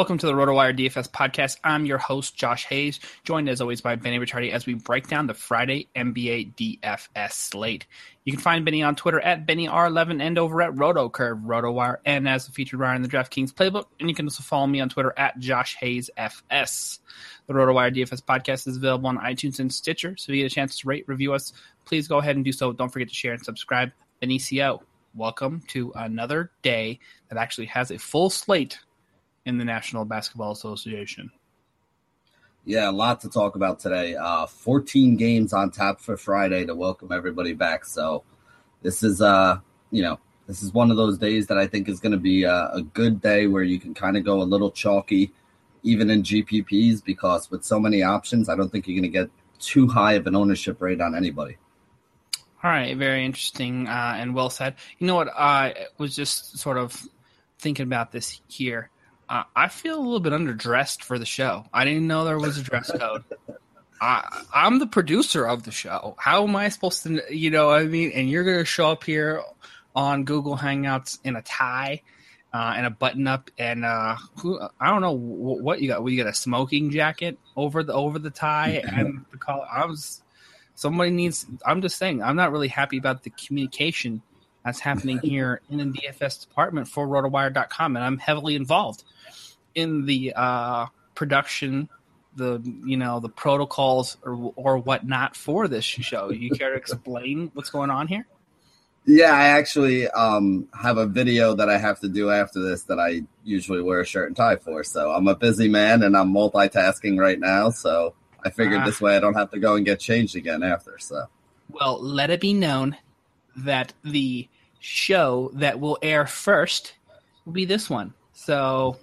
Welcome to the RotoWire DFS podcast. I'm your host, Josh Hayes, joined as always by Benny Ricciardi as we break down the Friday NBA DFS slate. You can find Benny on Twitter at BennyR11 and over at RotoCurve, RotoWire, and as a featured writer in the DraftKings playbook. And you can also follow me on Twitter at Josh Hayes FS. The RotoWire DFS podcast is available on iTunes and Stitcher, so if you get a chance to rate, review us, please go ahead and do so. Don't forget to share and subscribe. Benicio, welcome to another day that actually has a full slate in the National Basketball Association. Yeah, a lot to talk about today. Uh, 14 games on tap for Friday to welcome everybody back. So this is, uh, you know, this is one of those days that I think is going to be a, a good day where you can kind of go a little chalky, even in GPPs, because with so many options, I don't think you're going to get too high of an ownership rate on anybody. All right, very interesting uh, and well said. You know what? I was just sort of thinking about this here. Uh, I feel a little bit underdressed for the show. I didn't know there was a dress code. I, I'm the producer of the show. How am I supposed to, you know, what I mean? And you're going to show up here on Google Hangouts in a tie uh, and a button up, and uh, who, I don't know wh- what you got. Well, you got a smoking jacket over the over the tie and the collar. I was somebody needs. I'm just saying. I'm not really happy about the communication that's happening here in the DFS department for RotoWire.com, and I'm heavily involved in the uh, production, the you know the protocols or or whatnot for this show. You care to explain what's going on here? Yeah, I actually um, have a video that I have to do after this that I usually wear a shirt and tie for. So I'm a busy man and I'm multitasking right now. So I figured Ah. this way I don't have to go and get changed again after. So Well, let it be known that the show that will air first will be this one. So,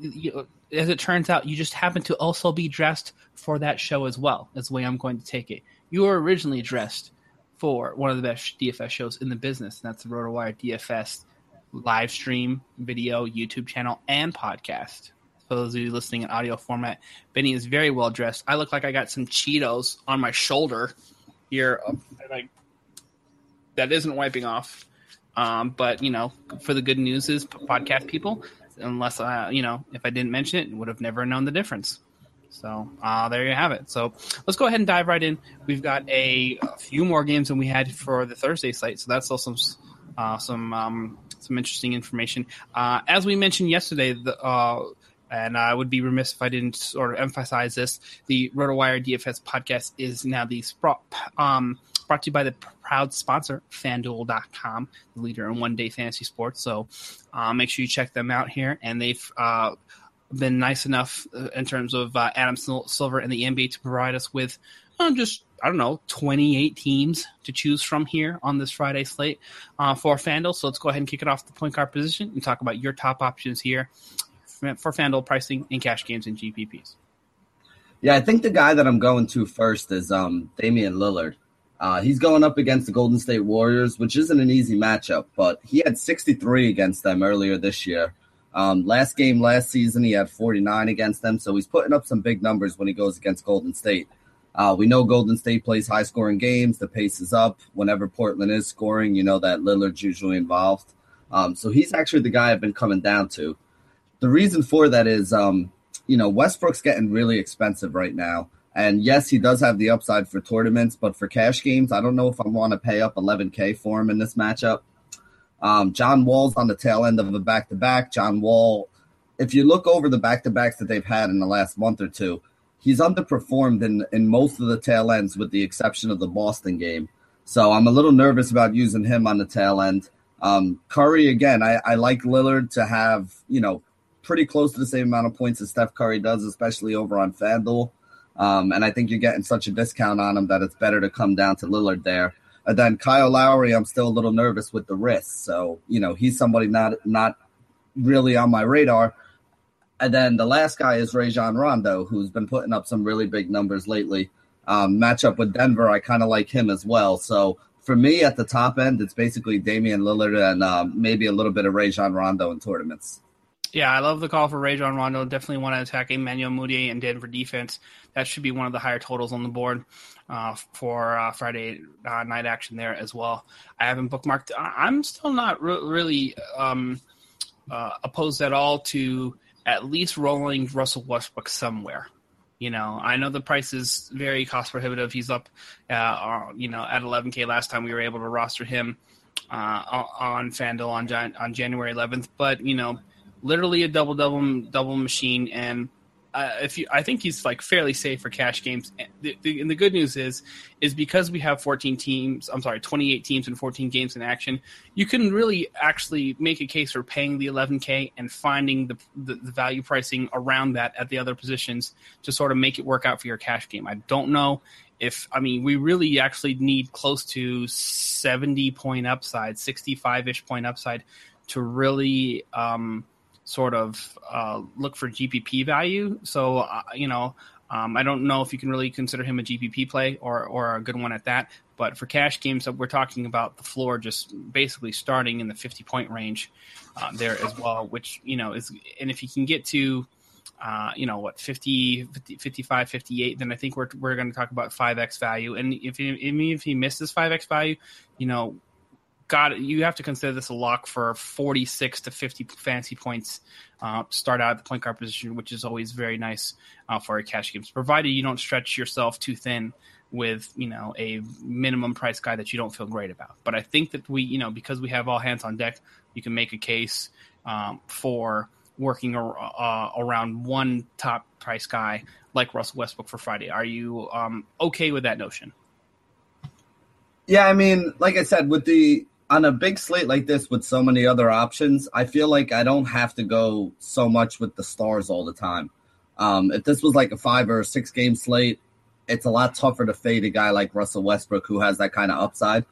you, as it turns out, you just happen to also be dressed for that show as well. That's the way I'm going to take it. You were originally dressed for one of the best DFS shows in the business. And that's the RotoWire DFS live stream, video, YouTube channel, and podcast. For those of you listening in audio format, Benny is very well dressed. I look like I got some Cheetos on my shoulder here. Uh, like, that isn't wiping off. Um, but you know, for the good news is podcast people, unless I, you know, if I didn't mention it, would have never known the difference. So uh, there you have it. So let's go ahead and dive right in. We've got a, a few more games than we had for the Thursday slate, so that's also some uh, some um, some interesting information. Uh, as we mentioned yesterday, the, uh, and I would be remiss if I didn't sort of emphasize this. The RotoWire DFS podcast is now the um, brought to you by the proud sponsor, FanDuel.com, the leader in one day fantasy sports. So uh, make sure you check them out here. And they've uh, been nice enough uh, in terms of uh, Adam Silver and the NBA to provide us with uh, just I don't know, 28 teams to choose from here on this Friday slate uh, for FanDuel. So let's go ahead and kick it off the point guard position and talk about your top options here for FanDuel pricing in cash games and GPPs. Yeah, I think the guy that I'm going to first is um, Damian Lillard. Uh, he's going up against the Golden State Warriors, which isn't an easy matchup, but he had 63 against them earlier this year. Um, last game last season, he had 49 against them, so he's putting up some big numbers when he goes against Golden State. Uh, we know Golden State plays high scoring games. The pace is up. Whenever Portland is scoring, you know that Lillard's usually involved. Um, so he's actually the guy I've been coming down to. The reason for that is, um, you know, Westbrook's getting really expensive right now. And yes, he does have the upside for tournaments, but for cash games, I don't know if I want to pay up 11K for him in this matchup. Um, John Wall's on the tail end of a back to back. John Wall, if you look over the back to backs that they've had in the last month or two, he's underperformed in, in most of the tail ends, with the exception of the Boston game. So I'm a little nervous about using him on the tail end. Um, Curry, again, I, I like Lillard to have, you know, pretty close to the same amount of points as Steph Curry does, especially over on FanDuel. Um, and I think you're getting such a discount on him that it's better to come down to Lillard there. And then Kyle Lowry, I'm still a little nervous with the wrist. So, you know, he's somebody not not really on my radar. And then the last guy is Rajon Rondo, who's been putting up some really big numbers lately. Um, matchup with Denver, I kind of like him as well. So for me, at the top end, it's basically Damian Lillard and um, maybe a little bit of Rajon Rondo in tournaments. Yeah, I love the call for Rajon Rondo. Definitely want to attack Emmanuel Mudiay and Denver defense. That should be one of the higher totals on the board uh, for uh, Friday uh, night action there as well. I haven't bookmarked. I'm still not re- really um, uh, opposed at all to at least rolling Russell Westbrook somewhere. You know, I know the price is very cost prohibitive. He's up, uh, you know, at 11k last time we were able to roster him uh, on FanDuel on on January 11th. But you know, literally a double double double machine, and uh, if you, I think he's like fairly safe for cash games. And the, the, and the, good news is, is because we have 14 teams. I'm sorry, 28 teams and 14 games in action. You can really actually make a case for paying the 11k and finding the, the, the value pricing around that at the other positions to sort of make it work out for your cash game. I don't know if I mean we really actually need close to 70 point upside, 65 ish point upside to really. Um, sort of uh, look for GPP value. So, uh, you know, um, I don't know if you can really consider him a GPP play or, or a good one at that. But for cash games, we're talking about the floor just basically starting in the 50 point range uh, there as well, which, you know, is, and if you can get to, uh, you know, what, 50, 50, 55, 58, then I think we're, we're going to talk about 5x value. And if he, if he misses 5x value, you know, got you have to consider this a lock for 46 to 50 fancy points uh, start out at the point guard position which is always very nice uh, for a cash games provided you don't stretch yourself too thin with you know a minimum price guy that you don't feel great about. But i think that we you know because we have all hands on deck you can make a case um, for working uh, around one top price guy like russell westbrook for friday. Are you um, okay with that notion? Yeah, I mean, like I said, with the on a big slate like this with so many other options, I feel like I don't have to go so much with the stars all the time. Um, if this was like a five or a six game slate, it's a lot tougher to fade a guy like Russell Westbrook who has that kind of upside.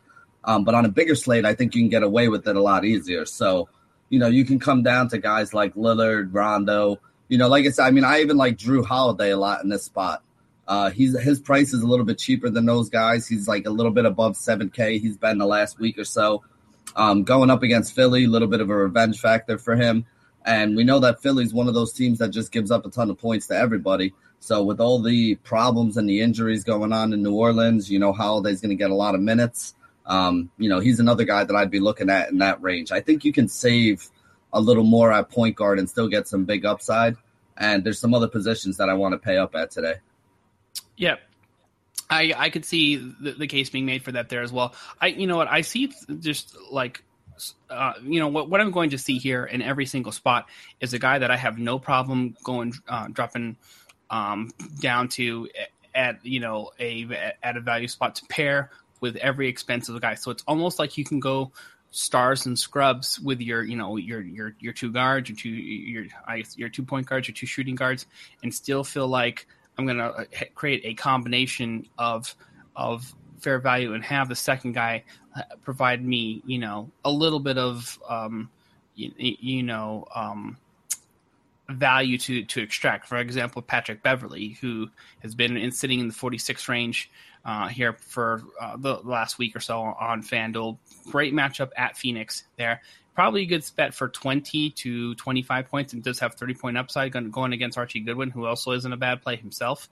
Um, but on a bigger slate, I think you can get away with it a lot easier. So, you know, you can come down to guys like Lillard, Rondo. You know, like I said, I mean, I even like Jrue Holiday a lot in this spot. Uh, he's his price is a little bit cheaper than those guys. He's like a little bit above 7K. He's been the last week or so. Um, going up against Philly, a little bit of a revenge factor for him. And we know that Philly's one of those teams that just gives up a ton of points to everybody. So with all the problems and the injuries going on in New Orleans, you know Holiday's going to get a lot of minutes. Um, you know he's another guy that I'd be looking at in that range. I think you can save a little more at point guard and still get some big upside. And there's some other positions that I want to pay up at today. Yeah, I I could see the, the, case being made for that there as well. I you know what I see just like uh, you know what what I'm going to see here in every single spot is a guy that I have no problem going uh, dropping um, down to at you know a at a value spot to pair with every expensive guy. So it's almost like you can go stars and scrubs with your you know your your your two guards, your two your your two point guards, your two shooting guards, and still feel like I'm going to uh, create a combination of of fair value and have the second guy uh, provide me, you know, a little bit of, um, you, you know, um, value to to extract. For example, Patrick Beverley, who has been in, sitting in the 46 range uh, here for uh, the last week or so on FanDuel. Great matchup at Phoenix there probably a good bet for 20 to 25 points and does have 30 point upside going against Archie Goodwin, who also isn't a bad play himself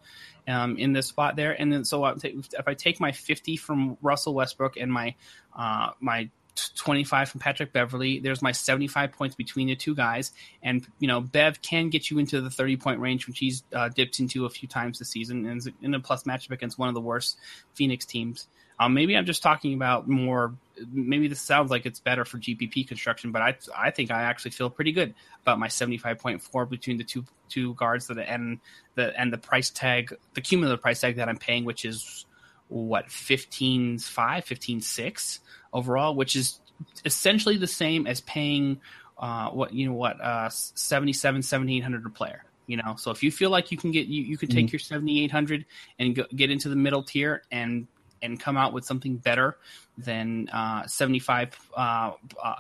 um, in this spot there. And then so if I take my 50 from Russell Westbrook and my uh, my 25 from Patrick Beverley. There's my 75 points between the two guys. And, you know, Bev can get you into the 30 point range, which he's uh, dipped into a few times this season and in a plus matchup against one of the worst Phoenix teams. Um, maybe I'm just talking about more. Maybe this sounds like it's better for GPP construction, but I I think I actually feel pretty good about my 75.4 between the two two guards that and the and the price tag, the cumulative price tag that I'm paying, which is what 15 5 15 6 overall which is essentially the same as paying uh, what you know what uh, 77 1700 a player you know so if you feel like you can get you, you can take mm-hmm. your 7800 and go, get into the middle tier and and come out with something better than uh, 75 uh,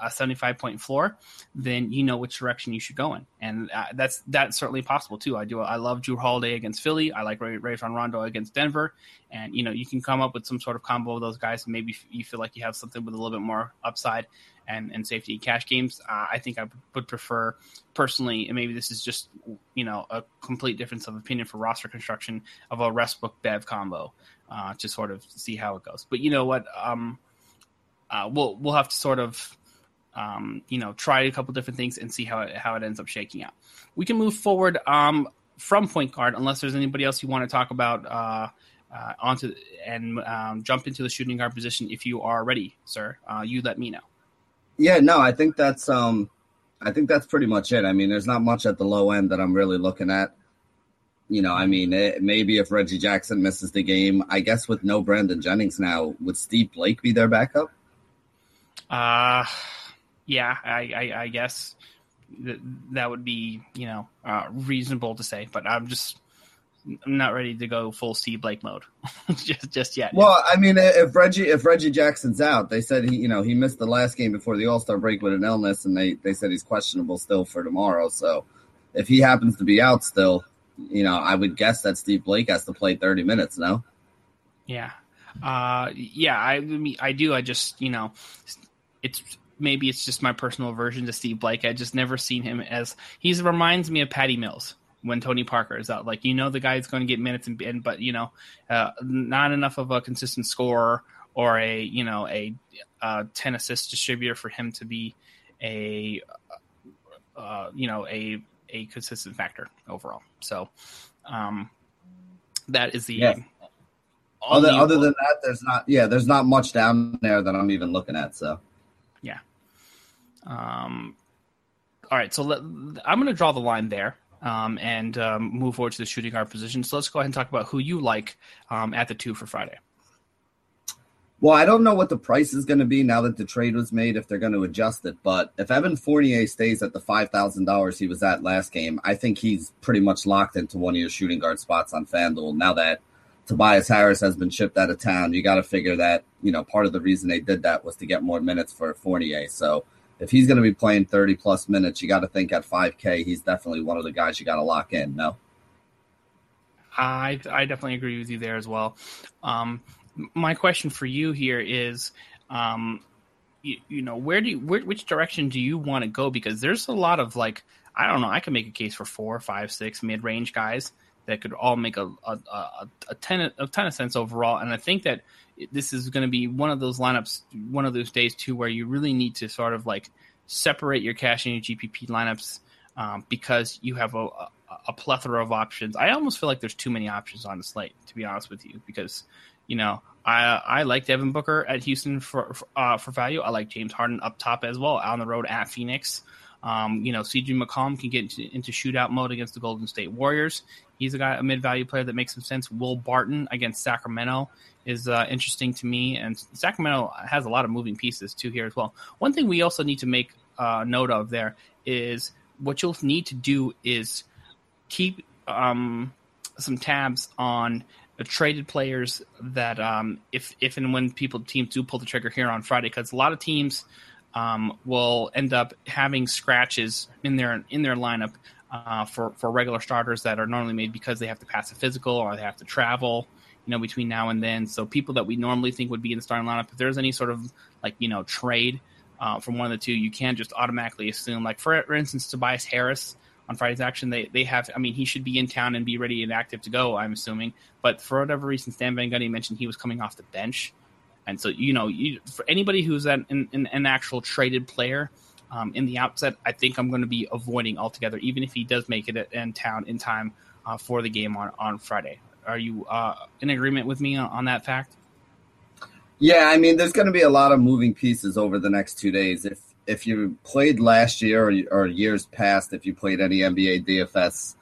a 75 point floor, then you know which direction you should go in, and uh, that's that's certainly possible too. I do I love Jrue Holiday against Philly. I like Ray, Rajon Rondo against Denver, and you know you can come up with some sort of combo of those guys, maybe you feel like you have something with a little bit more upside and, and safety cash games. Uh, I think I would prefer personally, and maybe this is just you know a complete difference of opinion for roster construction of a Westbrook Bev combo uh, to sort of see how it goes. But you know what? Um, uh, we'll we'll have to sort of um, you know try a couple different things and see how it, how it ends up shaking out. We can move forward um, from point guard unless there's anybody else you want to talk about. Uh, uh, onto and um, jump into the shooting guard position if you are ready, sir. Uh, you let me know. Yeah, no, I think that's um, I think that's pretty much it. I mean, there's not much at the low end that I'm really looking at you know, I mean, it, maybe if Reggie Jackson misses the game, I guess with no Brandon Jennings now, would Steve Blake be their backup? Uh, yeah, I, I, I guess that that would be you know uh, reasonable to say, but I'm just I'm not ready to go full Steve Blake mode just just yet. Well, I mean, if Reggie if Reggie Jackson's out, they said he you know he missed the last game before the All Star break with an illness, and they they said he's questionable still for tomorrow. So if he happens to be out still, you know, I would guess that Steve Blake has to play 30 minutes now. Yeah. Uh, yeah, I I do. I just, you know, it's maybe it's just my personal aversion to Steve Blake. I just never seen him as he reminds me of Patty Mills when Tony Parker is out. Like, you know, the guy's going to get minutes and, but, you know, uh, not enough of a consistent scorer or a, you know, a, a 10 assist distributor for him to be a, uh, you know, a a consistent factor overall. So um, that is the. Yeah. Other, other than that, there's not. Yeah, there's not much down there that I'm even looking at. So. Yeah. Um. All right, so let, I'm going to draw the line there. Um, and um, move forward to the shooting guard position. So let's go ahead and talk about who you like um, at the two for Friday. Well, I don't know what the price is going to be now that the trade was made, if they're going to adjust it. But if Evan Fournier stays at the $5,000 he was at last game, I think he's pretty much locked into one of your shooting guard spots on FanDuel. Now that Tobias Harris has been shipped out of town, you got to figure that, you know, part of the reason they did that was to get more minutes for Fournier. So if he's going to be playing 30 plus minutes, you got to think at 5K, he's definitely one of the guys you got to lock in, no? I I definitely agree with you there as well. Um, my question for you here is, um, you, you know, where do you, where, which direction do you want to go? Because there's a lot of like, I don't know, I can make a case for four, five, six mid range guys that could all make a a, a, a ton of, a ton of sense overall. And I think that this is going to be one of those lineups, one of those days too, where you really need to sort of like separate your cash and your GPP lineups um, because you have a, a, a plethora of options. I almost feel like there's too many options on the slate, to be honest with you, because you know I I like Devin Booker at Houston for for, uh, for value. I like James Harden up top as well, on the road at Phoenix. Um, you know, CJ McCollum can get into, into, shootout mode against the Golden State Warriors. He's a guy, a mid value player that makes some sense. Will Barton against Sacramento is uh, interesting to me, and Sacramento has a lot of moving pieces too here as well. One thing we also need to make uh, note of there is what you'll need to do is keep um, some tabs on traded players that um, if if and when people teams do pull the trigger here on Friday, because a lot of teams um, will end up having scratches in their in their lineup uh, for for regular starters that are normally made because they have to pass a physical or they have to travel, you know, between now and then. So people that we normally think would be in the starting lineup, if there's any sort of like you know trade uh, from one of the two, you can't just automatically assume. Like for, for instance, Tobias Harris on Friday's action, they they have. I mean, he should be in town and be ready and active to go. I'm assuming, but for whatever reason, Stan Van Gundy mentioned he was coming off the bench. And so, you know, you, for anybody who's an, an, an actual traded player um, in the outset, I think I'm going to be avoiding altogether, even if he does make it in town in time uh, for the game on, on Friday. Are you uh, in agreement with me on, on that fact? Yeah, I mean, there's going to be a lot of moving pieces over the next two days. If if you played last year or, or years past, if you played any NBA DFS,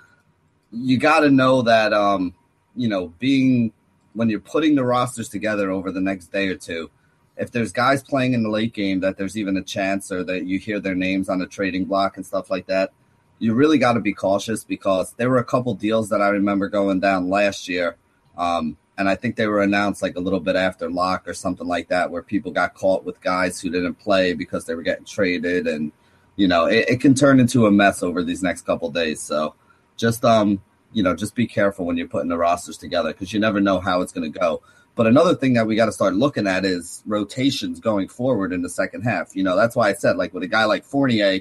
you got to know that um, you know being when you're putting the rosters together over the next day or two, if there's guys playing in the late game that there's even a chance or that you hear their names on a trading block and stuff like that, you really got to be cautious because there were a couple deals that I remember going down last year. Um, and I think they were announced like a little bit after lock or something like that, where people got caught with guys who didn't play because they were getting traded, and you know it, it can turn into a mess over these next couple days. So just um you know, just be careful when you're putting the rosters together because you never know how it's going to go. But another thing that we got to start looking at is rotations going forward in the second half. You know, that's why I said, like, with a guy like Fournier,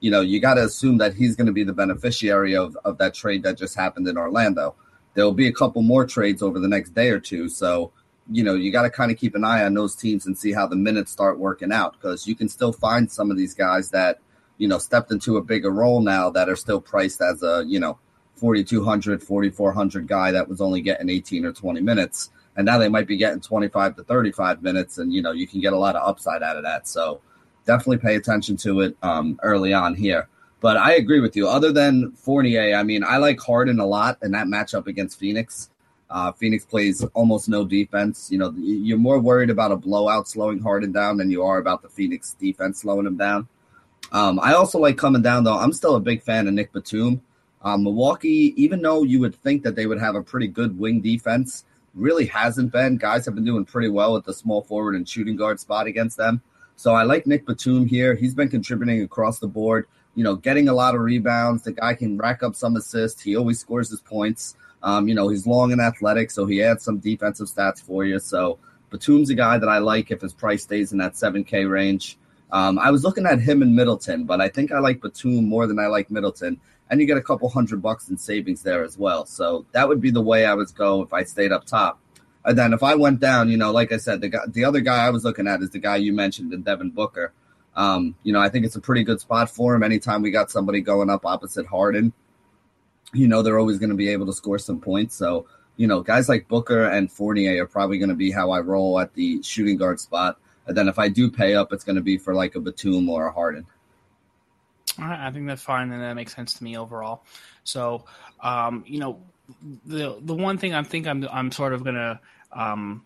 you know, you got to assume that he's going to be the beneficiary of, of that trade that just happened in Orlando. There'll be a couple more trades over the next day or two. So, you know, you got to kind of keep an eye on those teams and see how the minutes start working out because you can still find some of these guys that, you know, stepped into a bigger role now that are still priced as a, you know, 4,200, 4,400 guy that was only getting 18 or 20 minutes. And now they might be getting 25 to 35 minutes. And, you know, you can get a lot of upside out of that. So definitely pay attention to it um, early on here. But I agree with you. Other than Fournier, I mean, I like Harden a lot in that matchup against Phoenix. Uh, Phoenix plays almost no defense. You know, you're more worried about a blowout slowing Harden down than you are about the Phoenix defense slowing him down. Um, I also like coming down, though. I'm still a big fan of Nick Batum. Um, Milwaukee, even though you would think that they would have a pretty good wing defense, really hasn't been. Guys have been doing pretty well at the small forward and shooting guard spot against them. So I like Nick Batum here. He's been contributing across the board, you know, getting a lot of rebounds. The guy can rack up some assists. He always scores his points. Um, you know, he's long and athletic, so he adds some defensive stats for you. So Batum's a guy that I like if his price stays in that 7K range. Um, I was looking at him in Middleton, but I think I like Batum more than I like Middleton and you get a couple hundred bucks in savings there as well. So that would be the way I would go if I stayed up top. And then if I went down, you know, like I said, the guy, the other guy I was looking at is the guy you mentioned, in Devin Booker. Um, you know, I think it's a pretty good spot for him. Anytime we got somebody going up opposite Harden, you know, they're always going to be able to score some points. So, you know, guys like Booker and Fournier are probably going to be how I roll at the shooting guard spot. And then if I do pay up, it's going to be for like a Batum or a Harden. I think that's fine, and that makes sense to me overall. So, um, you know, the the one thing I think I'm I'm sort of gonna um,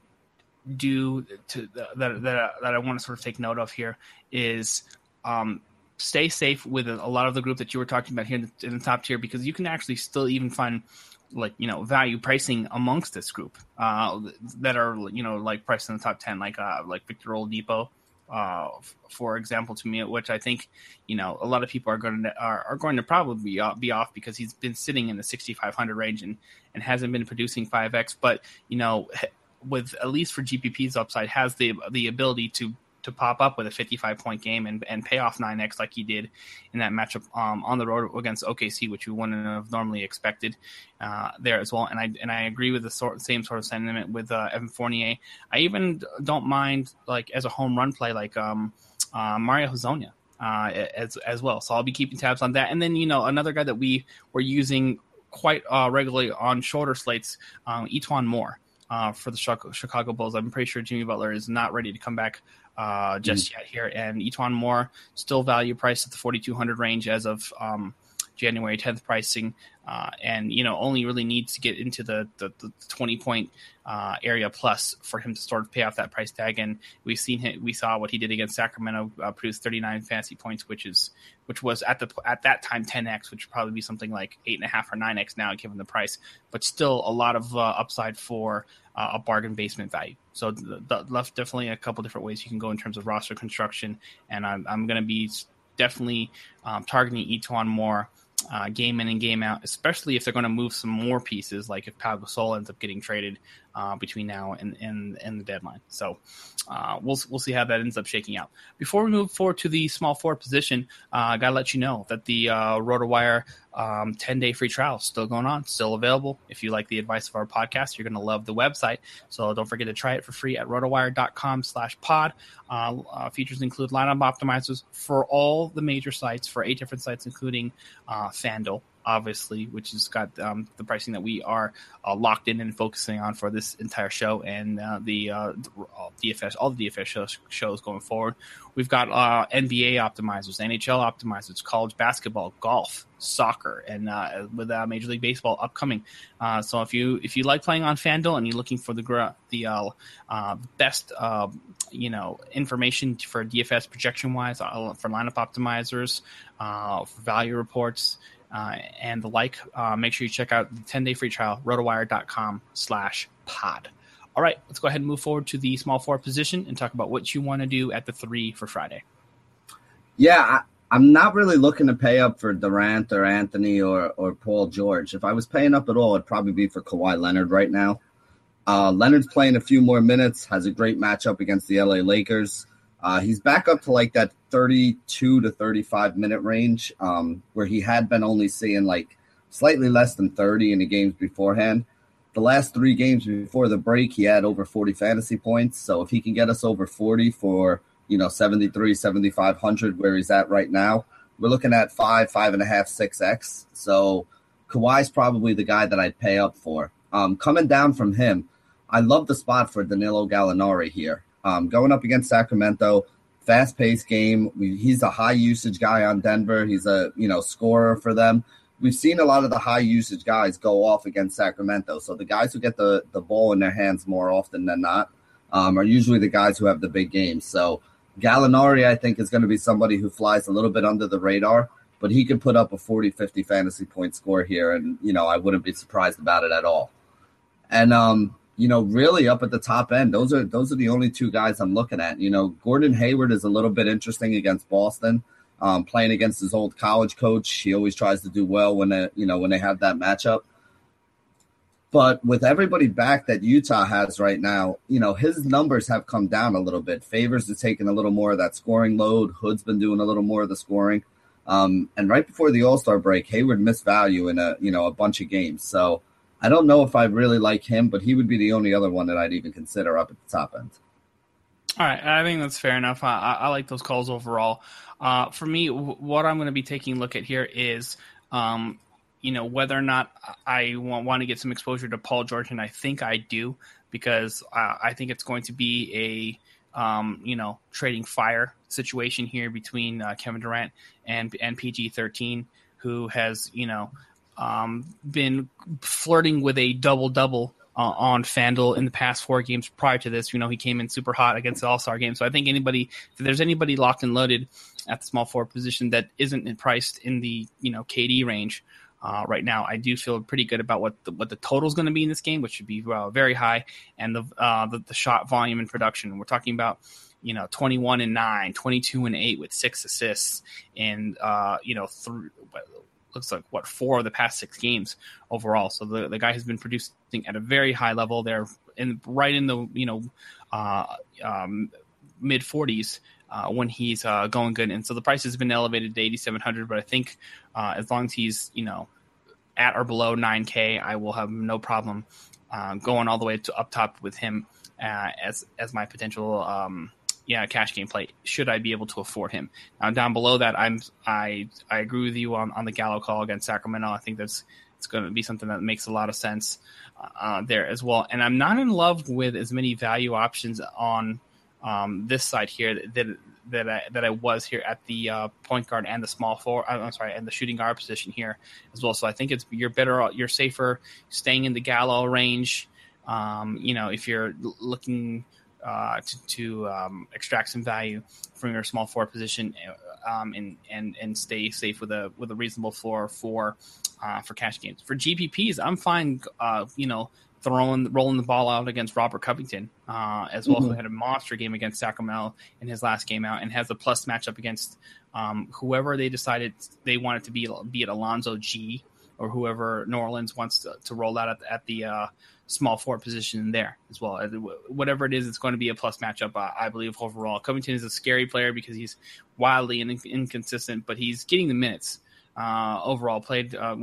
do to that that that I want to sort of take note of here is um, stay safe with a lot of the group that you were talking about here in the, in the, top tier because you can actually still even find like you know value pricing amongst this group uh, that are you know like priced in the top ten like uh, like Victor Oladipo uh, for example, to me, which I think you know a lot of people are going to are, are going to probably be off, be off because he's been sitting in the 6500 range and and hasn't been producing 5x. But you know, with at least for GPP's upside, has the the ability to to pop up with a 55 point game and, and pay off 9x like he did in that matchup um, on the road against OKC, which we wouldn't have normally expected uh, there as well. And I and I agree with the sort, same sort of sentiment with uh, Evan Fournier. I even don't mind like as a home run play like um, uh, Mario Hezonja. Uh, as as well, so I'll be keeping tabs on that. And then you know another guy that we were using quite uh, regularly on shorter slates, um, E'Twaun Moore uh, for the Chicago Bulls. I'm pretty sure Jimmy Butler is not ready to come back uh, just mm yet here. And E'Twaun Moore still value priced at the 4,200 range as of um, January 10th pricing, uh, and you know only really needs to get into the the, the 20 point uh, area plus for him to sort of pay off that price tag. And we've seen him, we saw what he did against Sacramento, uh, produced 39 fantasy points, which is which was at the at that time 10x, which would probably be something like eight and a half or 9x now given the price, but still a lot of uh, upside for uh, a bargain basement value. So the, the left definitely a couple different ways you can go in terms of roster construction, and I'm I'm going to be definitely um, targeting E'Twaun Moore. uh, game in and game out, especially if they're going to move some more pieces, like if Pau Gasol ends up getting traded uh, between now and, and, and the deadline. So uh, we'll we'll see how that ends up shaking out. Before we move forward to the small forward position, uh, I got to let you know that the uh, RotoWire um, 10 day free trial is still going on, still available. If you like the advice of our podcast, you're going to love the website. So don't forget to try it for free at rotowire.com slash pod. Uh, uh, features include lineup optimizers for all the major sites, for eight different sites, including uh, FanDuel obviously, which has got um, the pricing that we are uh, locked in and focusing on for this entire show and uh, the uh, DFS, all the DFS shows, shows going forward. We've got uh, NBA optimizers, NHL optimizers, college basketball, golf, soccer, and uh, with uh, Major League Baseball upcoming. so if you if you like playing on FanDuel and you're looking for the the best you know information for DFS projection wise for lineup optimizers, for value reports uh, and the like, uh, make sure you check out the 10 day free trial, rotowire.com slash pod. All right, let's go ahead and move forward to the small four position and talk about what you want to do at the three for Friday. Yeah, I, am not really looking to pay up for Durant or Anthony or, or Paul George. If I was paying up at all, it'd probably be for Kawhi Leonard right now. Uh, Leonard's playing a few more minutes, has a great matchup against the LA Lakers. Uh, he's back up to like that 32 to 35 minute range, um, where he had been only seeing like slightly less than 30 in the games beforehand. The last three games before the break, he had over 40 fantasy points. So if he can get us over 40 for, you know, 73, 7,500, where he's at right now, we're looking at five, five and a half, six X. So Kawhi's probably the guy that I'd pay up for. Um, coming down from him, I love the spot for Danilo Gallinari here. Um, going up against Sacramento, fast paced game. We, he's a high usage guy on Denver. He's a you know scorer for them. We've seen a lot of the high usage guys go off against Sacramento. So the guys who get the the ball in their hands more often than not um, are usually the guys who have the big games. So Gallinari, I think, is going to be somebody who flies a little bit under the radar, but he could put up a 40, 50 fantasy point score here. And, you know, I wouldn't be surprised about it at all. And um, you know, really up at the top end. Those are those are the only two guys I'm looking at. You know, Gordon Hayward is a little bit interesting against Boston, um, playing against his old college coach. He always tries to do well when they, you know when they have that matchup. But with everybody back that Utah has right now, you know, his numbers have come down a little bit. Favors is taking a little more of that scoring load. Hood's been doing a little more of the scoring. Um, and right before the All Star break, Hayward missed value in a you know a bunch of games. So I don't know if I really like him, but he would be the only other one that I'd even consider up at the top end. All right, I think that's fair enough. I, I like those calls overall. Uh, for me, w- what I'm going to be taking a look at here is, um, you know, whether or not I want, to get some exposure to Paul George, and I think I do because uh, I think it's going to be a, um, you know, trading fire situation here between uh, Kevin Durant and and PG thirteen, who has you know um, been flirting with a double double uh, on FanDuel in the past four games prior to this. You know, he came in super hot against the All Star game. So I think anybody, if there's anybody locked and loaded at the small forward position that isn't priced in the you know KD range. Uh, right now, I do feel pretty good about what the, what the total is going to be in this game, which should be uh, very high, and the, uh, the, the shot volume and production. We're talking about you know 21 and 9 22 and 8 with six assists and uh you know three looks like what four of the past six games overall so the, the guy has been producing at a very high level there in right in the you know uh um mid 40s uh, when he's uh, going good. And so the price has been elevated to 8,700, but I think uh, as long as he's, you know, at or below 9K, I will have no problem uh, going all the way to up top with him uh, as as my potential um, yeah cash gameplay. should I be able to afford him. Now down below that, I'm I I agree with you on, on the Gallo call against Sacramento. I think that's it's going to be something that makes a lot of sense uh, there as well. And I'm not in love with as many value options on um, this side here that that I, that I was here at the uh, point guard and the small four. I'm sorry, and the shooting guard position here as well. So I think it's you're better, you're safer staying in the Gallo range. Um, you know, if you're looking uh, to, to um, extract some value from your small forward position, um, and and and stay safe with a with a reasonable floor for uh, for cash games. For GPPs, I'm fine. Uh, you know, throwing rolling the ball out against Robert Covington, uh, as well. Mm-hmm. Who had a monster game against Sacramento in his last game out, and has a plus matchup against um, whoever they decided they wanted to be, be it Alonzo Gee or whoever New Orleans wants to, to roll out at, at the uh, small forward position there as well. Whatever it is, it's going to be a plus matchup, uh, I believe, overall. Covington is a scary player because he's wildly in- inconsistent, but he's getting the minutes. Uh, overall, played uh,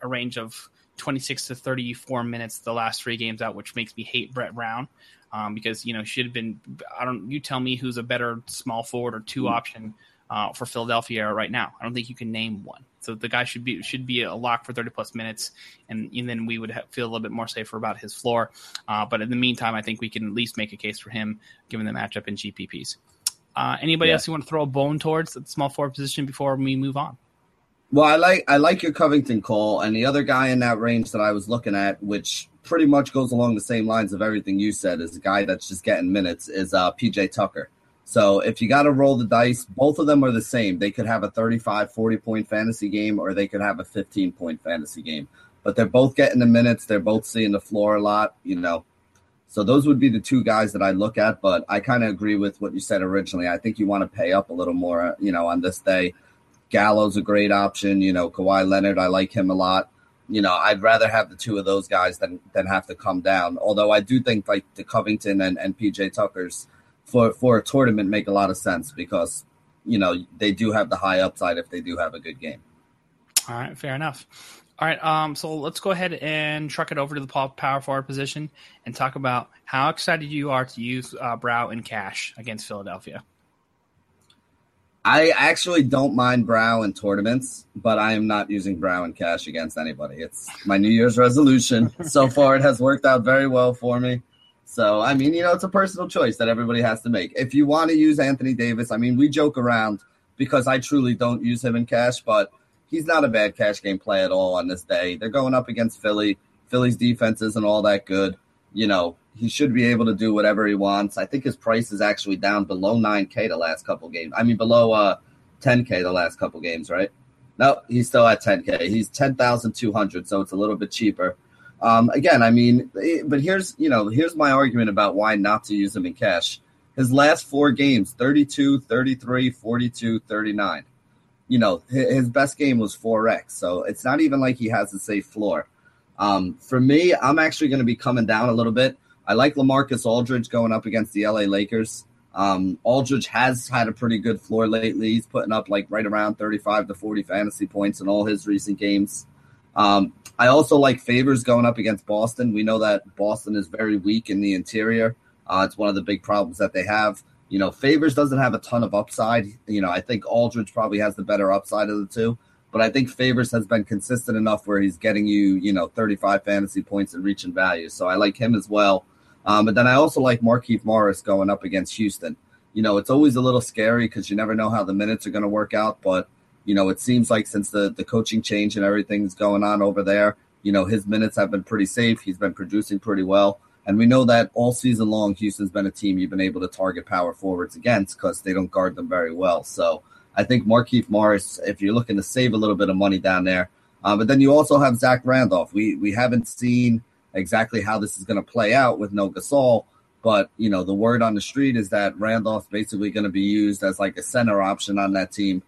a range of 26 to 34 minutes the last three games out, which makes me hate Brett Brown um, because you know should have been. I don't. You tell me who's a better small forward or 2 mm-hmm. option uh, for Philadelphia right now. I don't think you can name one. So the guy should be should be a lock for 30 plus minutes, and, and then we would have, feel a little bit more safer about his floor. Uh, but in the meantime, I think we can at least make a case for him given the matchup in GPPs. Uh, anybody yeah. else you want to throw a bone towards the small forward position before we move on? Well, I like I like your Covington call, and the other guy in that range that I was looking at, which pretty much goes along the same lines of everything you said, is a guy that's just getting minutes, is uh, PJ Tucker. So if you got to roll the dice, both of them are the same. They could have a 35, 40 point fantasy game, or they could have a 15 point fantasy game. But they're both getting the minutes. They're both seeing the floor a lot, you know. So those would be the two guys that I look at. But I kind of agree with what you said originally. I think you want to pay up a little more, you know, on this day. Gallo's a great option. You know, Kawhi Leonard, I like him a lot. You know, I'd rather have the two of those guys than than have to come down. Although I do think like the Covington and, and PJ Tuckers for for a tournament make a lot of sense because you know they do have the high upside if they do have a good game. All right, fair enough. All right, um, so let's go ahead and truck it over to the power forward position and talk about how excited you are to use uh, Brow and Cash against Philadelphia. I actually don't mind Brow in tournaments, but I am not using Brow and cash against anybody. It's my New Year's resolution. so far, it has worked out very well for me. So, I mean, you know, it's a personal choice that everybody has to make. If you want to use Anthony Davis, I mean, we joke around because I truly don't use him in cash, but he's not a bad cash game play at all on this day. They're going up against Philly. Philly's defense isn't all that good. You know, he should be able to do whatever he wants. I think his price is actually down below 9K the last couple games. I mean, below uh, 10K the last couple games, right? No, he's still at 10K. He's 10,200, so it's a little bit cheaper. Um, again, I mean, eh, but here's you know here's my argument about why not to use him in cash. His last four games 32, 33, 42, 39. You know, his best game was 4x, so it's not even like he has a safe floor. Um, for me, I'm actually going to be coming down a little bit. I like Lamarcus Aldridge going up against the LA Lakers. Um, Aldridge has had a pretty good floor lately. He's putting up like right around 35 to 40 fantasy points in all his recent games. Um, I also like Favors going up against Boston. We know that Boston is very weak in the interior. Uh, it's one of the big problems that they have. You know, Favors doesn't have a ton of upside. You know, I think Aldridge probably has the better upside of the two, but I think Favors has been consistent enough where he's getting you, you know, 35 fantasy points and reaching value. So I like him as well. Um, but then I also like Markieff Morris going up against Houston. You know, it's always a little scary because you never know how the minutes are going to work out. But you know, it seems like since the the coaching change and everything's going on over there, you know, his minutes have been pretty safe. He's been producing pretty well. And we know that all season long, Houston's been a team you've been able to target power forwards against because they don't guard them very well. So I think Markieff Morris, if you're looking to save a little bit of money down there, um, but then you also have Zach Randolph. We we haven't seen exactly how this is going to play out with no Gasol. But you know, the word on the street is that Randolph's basically going to be used as like a center option on that team.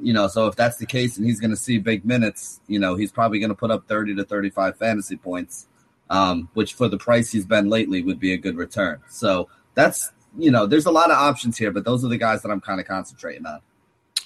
You know, so if that's the case and he's going to see big minutes, you know, he's probably going to put up 30 to 35 fantasy points, um, which for the price he's been lately would be a good return. So that's, you know, there's a lot of options here, but those are the guys that I'm kind of concentrating on.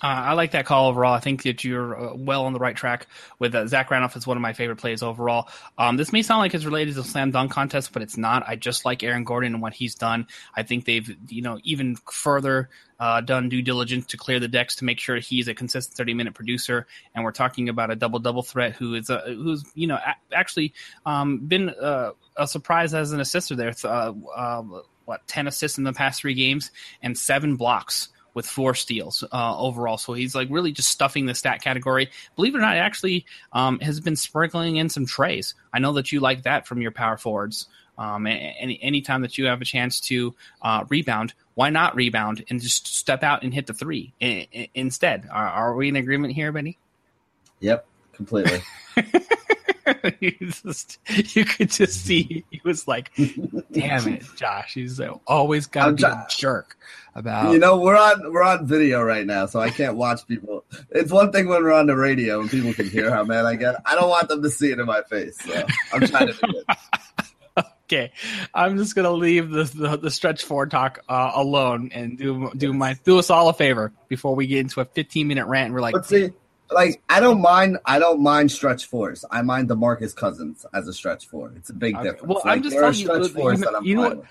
Uh, I like that call overall. I think that you're uh, well on the right track with uh, Zach Randolph is one of my favorite plays overall. Um, this may sound like it's related to the slam dunk contest, but it's not. I just like Aaron Gordon and what he's done. I think they've, you know, even further uh, done due diligence to clear the decks to make sure he's a consistent 30 minute producer. And we're talking about a double double threat who is a, who's you know a- actually um, been uh, a surprise as an assister there. Uh, what 10 assists in the past three games and seven blocks with four steals uh, overall. So he's like really just stuffing the stat category. Believe it or not, actually um, has been sprinkling in some treys. I know that you like that from your power forwards. Um, any anytime that you have a chance to uh, rebound, why not rebound and just step out and hit the three I- I- instead? Are, are we in agreement here, Benny? Yep, completely. you just you could just see he was like, "Damn it, Josh!" He's always got to be a jerk about. You know, we're on we're on video right now, so I can't watch people. It's one thing when we're on the radio and people can hear how mad I get. I don't want them to see it in my face, so I'm trying to do it. okay, I'm just gonna leave the the, the stretch four talk uh, alone and do do my do us all a favor before we get into a 15 minute rant. And we're like, but see, like I don't mind. I don't mind stretch fours. I mind Demarcus Cousins as a stretch four. It's a big okay. difference. Well, like, I'm just telling you, you, you know?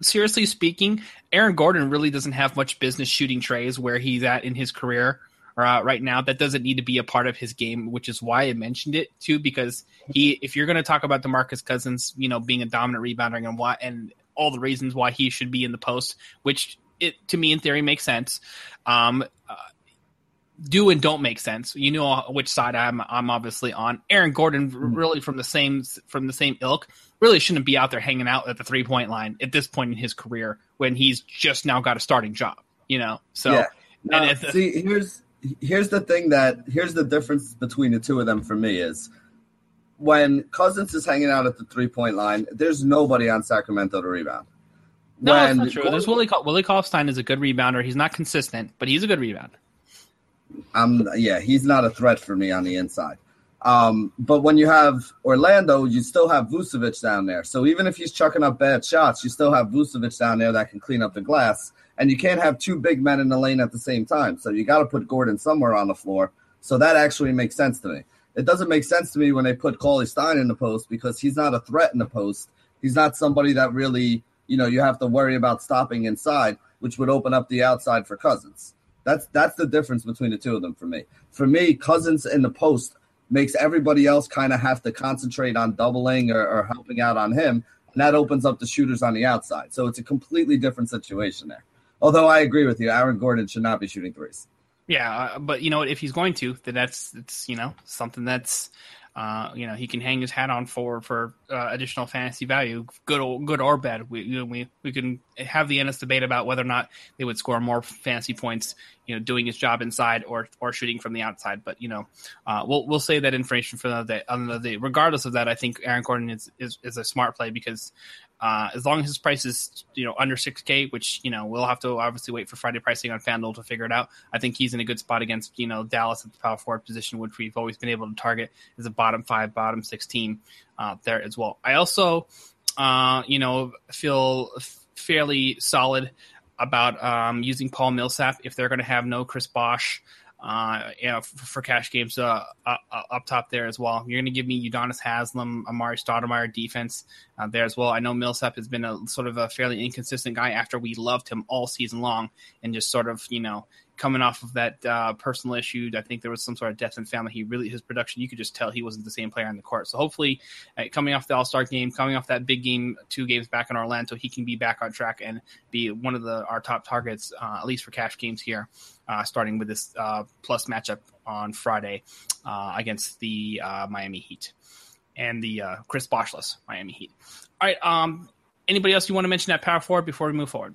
Seriously speaking, Aaron Gordon really doesn't have much business shooting treys where he's at in his career uh, right now. That doesn't need to be a part of his game, which is why I mentioned it too. Because he, if you're going to talk about Demarcus Cousins, you know, being a dominant rebounder and why, and all the reasons why he should be in the post, which it to me in theory makes sense. Um, do and don't make sense. You know which side I'm I'm obviously on. Aaron Gordon mm-hmm. really from the same from the same ilk really shouldn't be out there hanging out at the three point line at this point in his career when he's just now got a starting job. You know, so yeah. Now, see, here's here's the thing that here's the difference between the two of them for me is when Cousins is hanging out at the three point line, there's nobody on Sacramento to rebound. No, when, that's not true. There's Willie Willie Cauley-Stein is a good rebounder. He's not consistent, but he's a good rebounder. I'm yeah, he's not a threat for me on the inside. Um, but when you have Orlando, you still have Vucevic down there. So even if he's chucking up bad shots, you still have Vucevic down there that can clean up the glass. And you can't have two big men in the lane at the same time. So you got to put Gordon somewhere on the floor. So that actually makes sense to me. It doesn't make sense to me when they put Cauley-Stein in the post because he's not a threat in the post. He's not somebody that really, you know, you have to worry about stopping inside, which would open up the outside for Cousins. That's that's the difference between the two of them for me. For me, Cousins in the post makes everybody else kind of have to concentrate on doubling or, or helping out on him, and that opens up the shooters on the outside. So it's a completely different situation there. Although I agree with you, Aaron Gordon should not be shooting threes. Yeah, uh, but you know if he's going to, then that's it's you know something that's uh, you know, he can hang his hat on for for uh, additional fantasy value, good or, good or bad. We you know, we we can have the endless debate about whether or not they would score more fantasy points, you know, doing his job inside or or shooting from the outside. But you know, uh, we'll we'll say that information for another day. Another day. Regardless of that, I think Aaron Gordon is is, is a smart play because uh, as long as his price is you know under 6k which you know we'll have to obviously wait for friday pricing on fanduel to figure it out. I think he's in a good spot against you know dallas at the power forward position which we've always been able to target as a bottom five bottom six team uh, there as well. I also uh, you know feel fairly solid about um, using paul millsap if they're going to have no chris bosh uh, know, for, for cash games uh, uh, up top there as well. You're going to give me Udonis Haslem, Amar'e Stoudemire defense uh, there as well. I know Millsap has been a sort of a fairly inconsistent guy after we loved him all season long and just sort of, you know, coming off of that uh, personal issue. I think there was some sort of death in family. He really his production, you could just tell he wasn't the same player on the court. So hopefully, uh, coming off the All Star game, coming off that big game, two games back in Orlando, he can be back on track and be one of the our top targets, uh, at least for cash games here. Uh, starting with this uh, plus matchup on Friday uh, against the Miami Heat and the Chris Boshless Miami Heat. All right. Um, anybody else you want to mention that power forward before we move forward?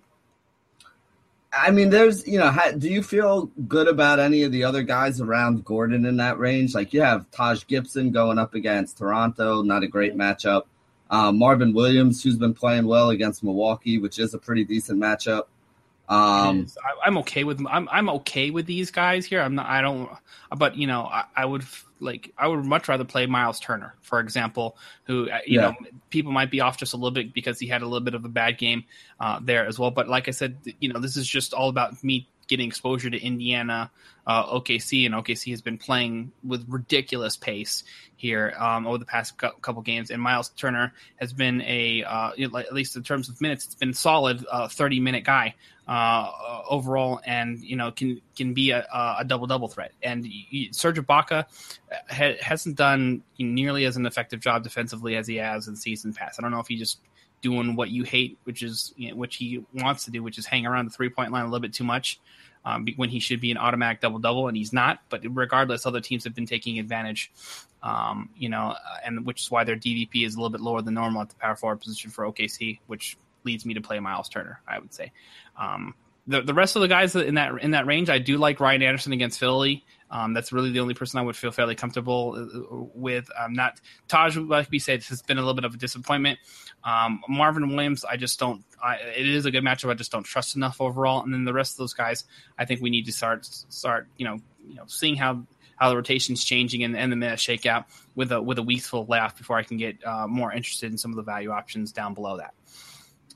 I mean, there's, you know, do you feel good about any of the other guys around Gordon in that range? Like you have Taj Gibson going up against Toronto, not a great matchup. Uh, Marvin Williams, who's been playing well against Milwaukee, which is a pretty decent matchup. Um, I, am okay with I'm I'm okay with these guys here. I'm not. I don't. But you know, I, I, would like. I would much rather play Miles Turner, for example, who uh, you yeah. know people might be off just a little bit because he had a little bit of a bad game uh, there as well. But like I said, you know, this is just all about me getting exposure to Indiana, uh, OKC, and OKC has been playing with ridiculous pace here um, over the past couple games. And Miles Turner has been a, uh, at least in terms of minutes, it's been solid, uh, thirty minute guy uh, overall, and you know can can be a, a double double threat. And Serge Ibaka ha- hasn't done nearly as an effective job defensively as he has in season past. I don't know if he just doing what you hate, which is you know, which he wants to do, which is hang around the three point line a little bit too much. Um, when he should be an automatic double double, and he's not. But regardless, other teams have been taking advantage, um, you know, and which is why their DVP is a little bit lower than normal at the power forward position for OKC, which leads me to play Miles Turner. I would say. Um, the, the rest of the guys in that in that range, I do like Ryan Anderson against Philly. Um, that's really the only person I would feel fairly comfortable uh, with. Um, not Taj, like we said, has been a little bit of a disappointment. Um, Marvin Williams, I just don't. I, it is a good matchup. I just don't trust enough overall. And then the rest of those guys, I think we need to start start you know you know seeing how how the rotation's changing and, and the minute shakeout with a with a week's full left before I can get uh, more interested in some of the value options down below that.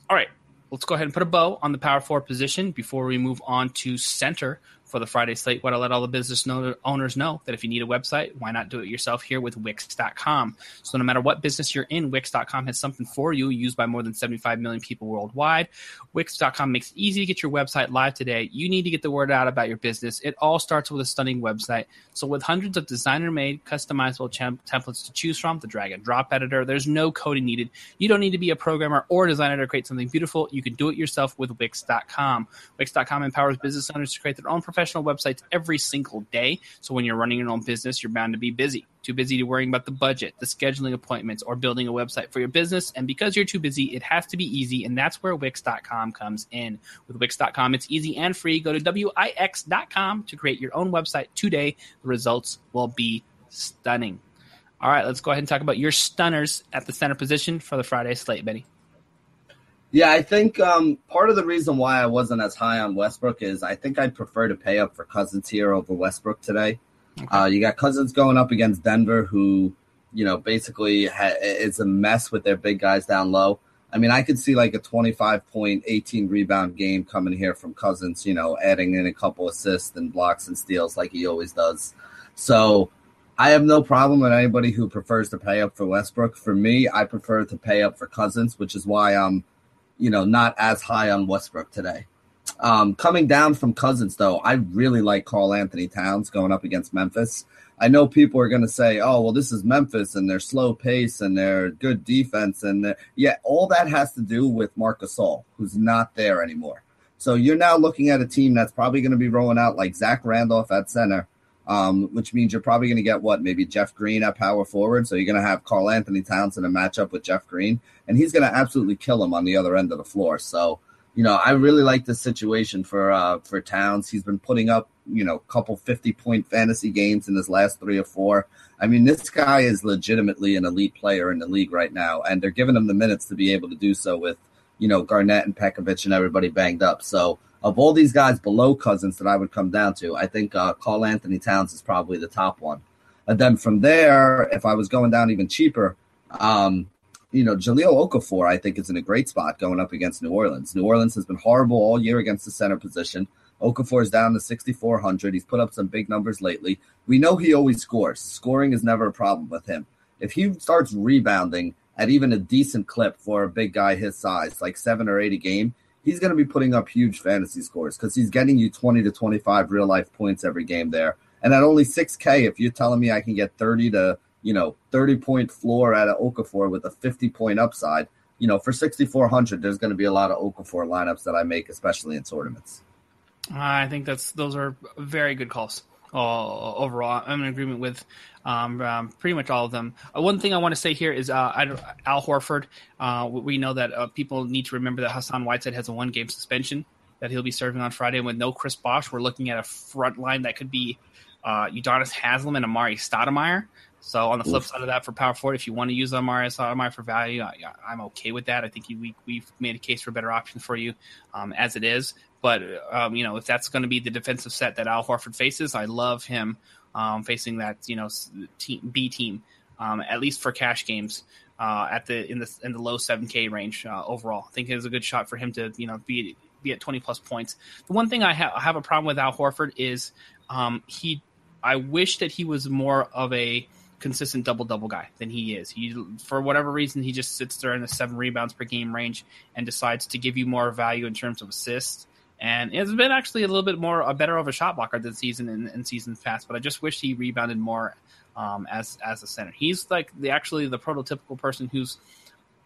All right, let's go ahead and put a bow on the power forward position before we move on to center for the Friday slate. What I let all the business owners know that if you need a website, why not do it yourself here with Wix.com? So no matter what business you're in, Wix.com has something for you, used by more than 75 million people worldwide. Wix.com makes it easy to get your website live today. You need to get the word out about your business. It all starts with a stunning website. So with hundreds of designer-made, customizable templates to choose from, the drag and drop editor, there's no coding needed. You don't need to be a programmer or designer to create something beautiful. You can do it yourself with Wix.com. Wix.com empowers business owners to create their own professional professional websites every single day. So when you're running your own business, you're bound to be busy. Too busy to worrying about the budget, the scheduling appointments, or building a website for your business. And because you're too busy, it has to be easy. And that's where Wix.com comes in. With Wix.com, it's easy and free. Go to Wix.com to create your own website today. The results will be stunning. All right, let's go ahead and talk about your stunners at the center position for the Friday slate, Benny. Yeah, I think um, part of the reason why I wasn't as high on Westbrook is I think I'd prefer to pay up for Cousins here over Westbrook today. Okay. Uh, you got Cousins going up against Denver, who, you know, basically ha- is a mess with their big guys down low. I mean, I could see like a 25 point, 18 rebound game coming here from Cousins, you know, adding in a couple assists and blocks and steals like he always does. So I have no problem with anybody who prefers to pay up for Westbrook. For me, I prefer to pay up for Cousins, which is why I'm you know, not as high on Westbrook today. Um, coming down from Cousins, though, I really like Karl-Anthony Towns going up against Memphis. I know people are going to say, "Oh, well, this is Memphis and their slow pace and their good defense," and yeah, all that has to do with Marc Gasol, who's not there anymore. So you're now looking at a team that's probably going to be rolling out like Zach Randolph at center, um, which means you're probably going to get what maybe Jeff Green at power forward. So you're going to have Karl-Anthony Towns in a matchup with Jeff Green, and he's going to absolutely kill him on the other end of the floor. So you know, I really like this situation for uh, for Towns. He's been putting up you know a couple fifty point fantasy games in his last three or four. I mean, this guy is legitimately an elite player in the league right now, and they're giving him the minutes to be able to do so with you know Garnett and Pekovic and everybody banged up. So of all these guys below Cousins that I would come down to, I think uh, Karl-Anthony Towns is probably the top one. And then from there, if I was going down even cheaper, um, you know, Jahlil Okafor, I think, is in a great spot going up against New Orleans. New Orleans has been horrible all year against the center position. Okafor is down to 6,400. He's put up some big numbers lately. We know he always scores. Scoring is never a problem with him. If he starts rebounding at even a decent clip for a big guy his size, like seven or eight a game, he's going to be putting up huge fantasy scores because he's getting you 20 to 25 real life points every game there. And at only 6K, if you're telling me I can get 30 to, you know, 30 point floor at an Okafor with a 50 point upside, you know, for 6,400, there's going to be a lot of Okafor lineups that I make, especially in tournaments. I think that's those are very good calls uh, overall. I'm in agreement with um, um, pretty much all of them. Uh, one thing I want to say here is uh, Al Horford. Uh, we know that uh, people need to remember that Hassan Whiteside has a one game suspension that he'll be serving on Friday. And with no Chris Bosh, we're looking at a front line that could be uh, Udonis Haslem and Amar'e Stoudemire. So on the flip Oof. side of that, for power forward, if you want to use Amar'e Stoudemire for value, I, am okay with that. I think we we've made a case for better options for you um, as it is. But um, you know, if that's going to be the defensive set that Al Horford faces, I love him um, facing that you know team, B team um, at least for cash games. Uh, at the in the in the low 7K range uh, overall, I think it is a good shot for him to you know be be at 20 plus points. The one thing I, ha- I have a problem with Al Horford is um, he. I wish that he was more of a consistent double double guy than he is. He for whatever reason he just sits there in the seven rebounds per game range and decides to give you more value in terms of assists. And it's been actually a little bit more a better of a shot blocker this season and in seasons past. But I just wish he rebounded more um, as as a center. He's like the actually the prototypical person who's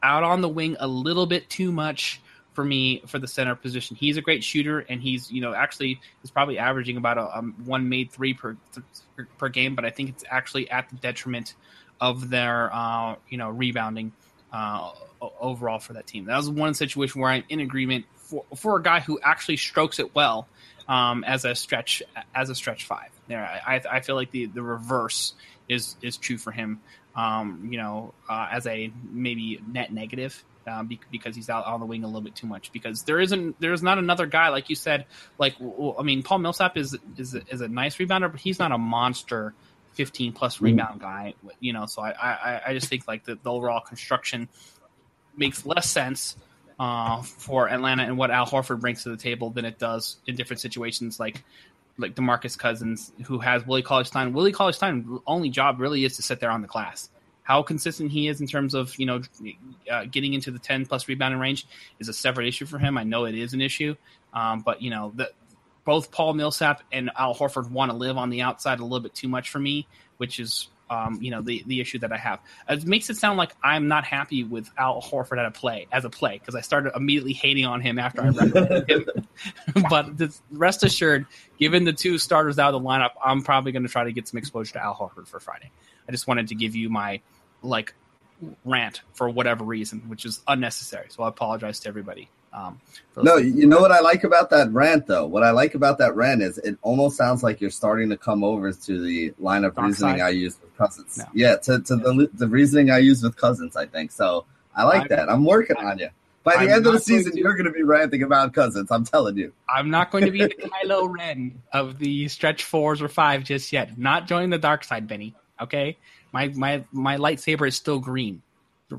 out on the wing a little bit too much for me for the center position. He's a great shooter, and he's you know actually is probably averaging about a, um, one made three per per game, but I think it's actually at the detriment of their uh, you know rebounding uh, overall for that team. That was one situation where I'm in agreement for for a guy who actually strokes it well um, as a stretch as a stretch five. There, I, I feel like the the reverse is is true for him. Um, you know, uh, as a maybe net negative um, because he's out on the wing a little bit too much. Because there isn't, there's not another guy like you said. Like, well, I mean, Paul Millsap is is is a nice rebounder, but he's not a monster. 15 plus mm-hmm. rebound guy, you know. So I, I, I just think like the, the overall construction makes less sense uh, for Atlanta and what Al Horford brings to the table than it does in different situations like like Demarcus Cousins, who has Willie Cauley-Stein. Willie Cauley-Stein only job really is to sit there on the glass. How consistent he is in terms of you know uh, getting into the ten plus rebounding range is a separate issue for him. I know it is an issue, um, but you know the, both Paul Millsap and Al Horford want to live on the outside a little bit too much for me, which is um, you know the the issue that I have. It makes it sound like I'm not happy with Al Horford at a play as a play because I started immediately hating on him after I recommended him. but rest assured, given the two starters out of the lineup, I'm probably going to try to get some exposure to Al Horford for Friday. I just wanted to give you my like rant for whatever reason, which is unnecessary. So I apologize to everybody. Um, no, you know what I like about that rant though. What I like about that rant is it almost sounds like you're starting to come over to the line of Dark reasoning side. I use with cousins. No. Yeah, to, to the the reasoning I use with cousins. I think so. I like I'm, that. I'm working I'm, on you. By the I'm end of the season, to, you're going to be ranting about cousins. I'm telling you. I'm not going to be the Kylo Ren of the stretch fours or five just yet. Not joining the dark side, Benny. Okay, my my my lightsaber is still green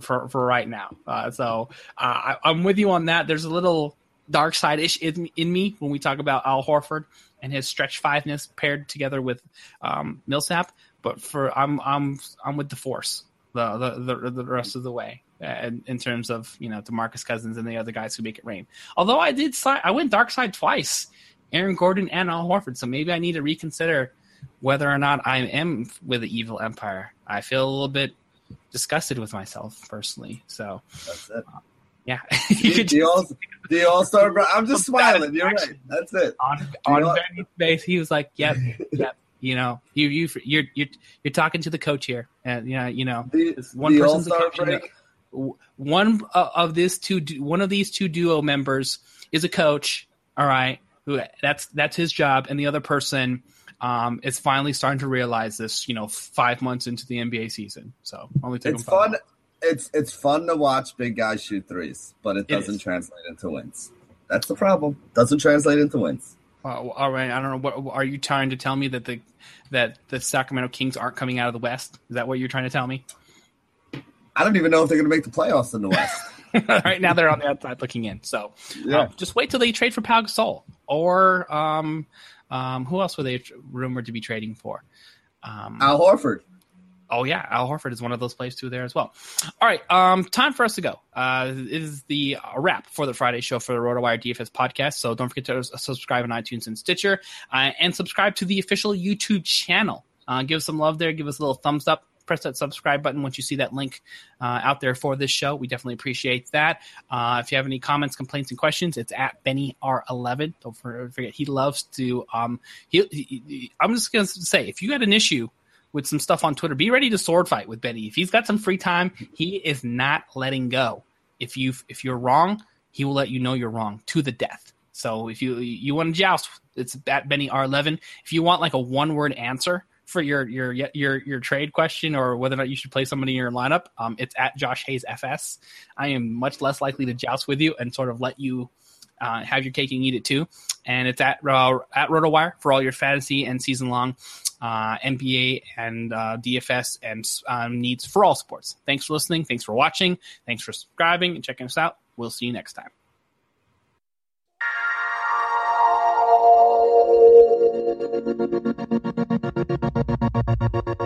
for for right now. Uh, so uh, I, am with you on that. There's a little dark side ish in, in, me when we talk about Al Horford and his stretch fiveness paired together with um, Millsap. But for I'm I'm I'm with the Force the the the, the rest of the way. Uh, in, in, terms of you know Demarcus Cousins and the other guys who make it rain. Although I did, I went dark side twice, Aaron Gordon and Al Horford. So maybe I need to reconsider whether or not I am with the evil empire. I feel a little bit disgusted with myself personally. So that's it. Uh, yeah, the, all, the all star. I'm just smiling. You're right. That's it. On, on Benny's face, he was like, "Yep, yep." You know, you you you're you're you're talking to the coach here, and you know, you know, the, one person's the coach. One of this two, one of these two duo members is a coach. All right, who that's that's his job, and the other person um, is finally starting to realize this. You know, five months into the NBA season, so only take it's fun. Months. It's it's fun to watch big guys shoot threes, but it doesn't it translate into wins. That's the problem. Doesn't translate into wins. Uh, all right, I don't know. What are you trying to tell me that the that the Sacramento Kings aren't coming out of the West? Is that what you're trying to tell me? I don't even know if they're going to make the playoffs in the West. right now, they're on the outside looking in. So, yeah. Uh, just wait till they trade for Pau Gasol or um, um, who else were they rumored to be trading for? Um, Al Horford. Oh yeah, Al Horford is one of those players too there as well. All right, um, time for us to go. Uh, it is the uh, wrap for the Friday show for the RotoWire DFS podcast. So don't forget to subscribe on iTunes and Stitcher, uh, and subscribe to the official YouTube channel. Uh, give us some love there. Give us a little thumbs up press that subscribe button once you see that link uh, out there for this show. We definitely appreciate that. Uh, if you have any comments, complaints, and questions, it's at Benny R11. Don't forget, he loves to. Um, he, he, I'm just going to say, if you got an issue with some stuff on Twitter, be ready to sword fight with Benny. If he's got some free time, he is not letting go. If you if you're wrong, he will let you know you're wrong to the death. So if you you want to joust, it's at Benny R11. If you want like a one word answer for your your your your trade question or whether or not you should play somebody in your lineup, um, it's at Josh Hayes FS. I am much less likely to joust with you and sort of let you uh, have your cake and eat it too. And it's at uh, at RotoWire for all your fantasy and season long uh, NBA and uh, DFS and um, needs for all sports. Thanks for listening. Thanks for watching. Thanks for subscribing and checking us out. We'll see you next time. They're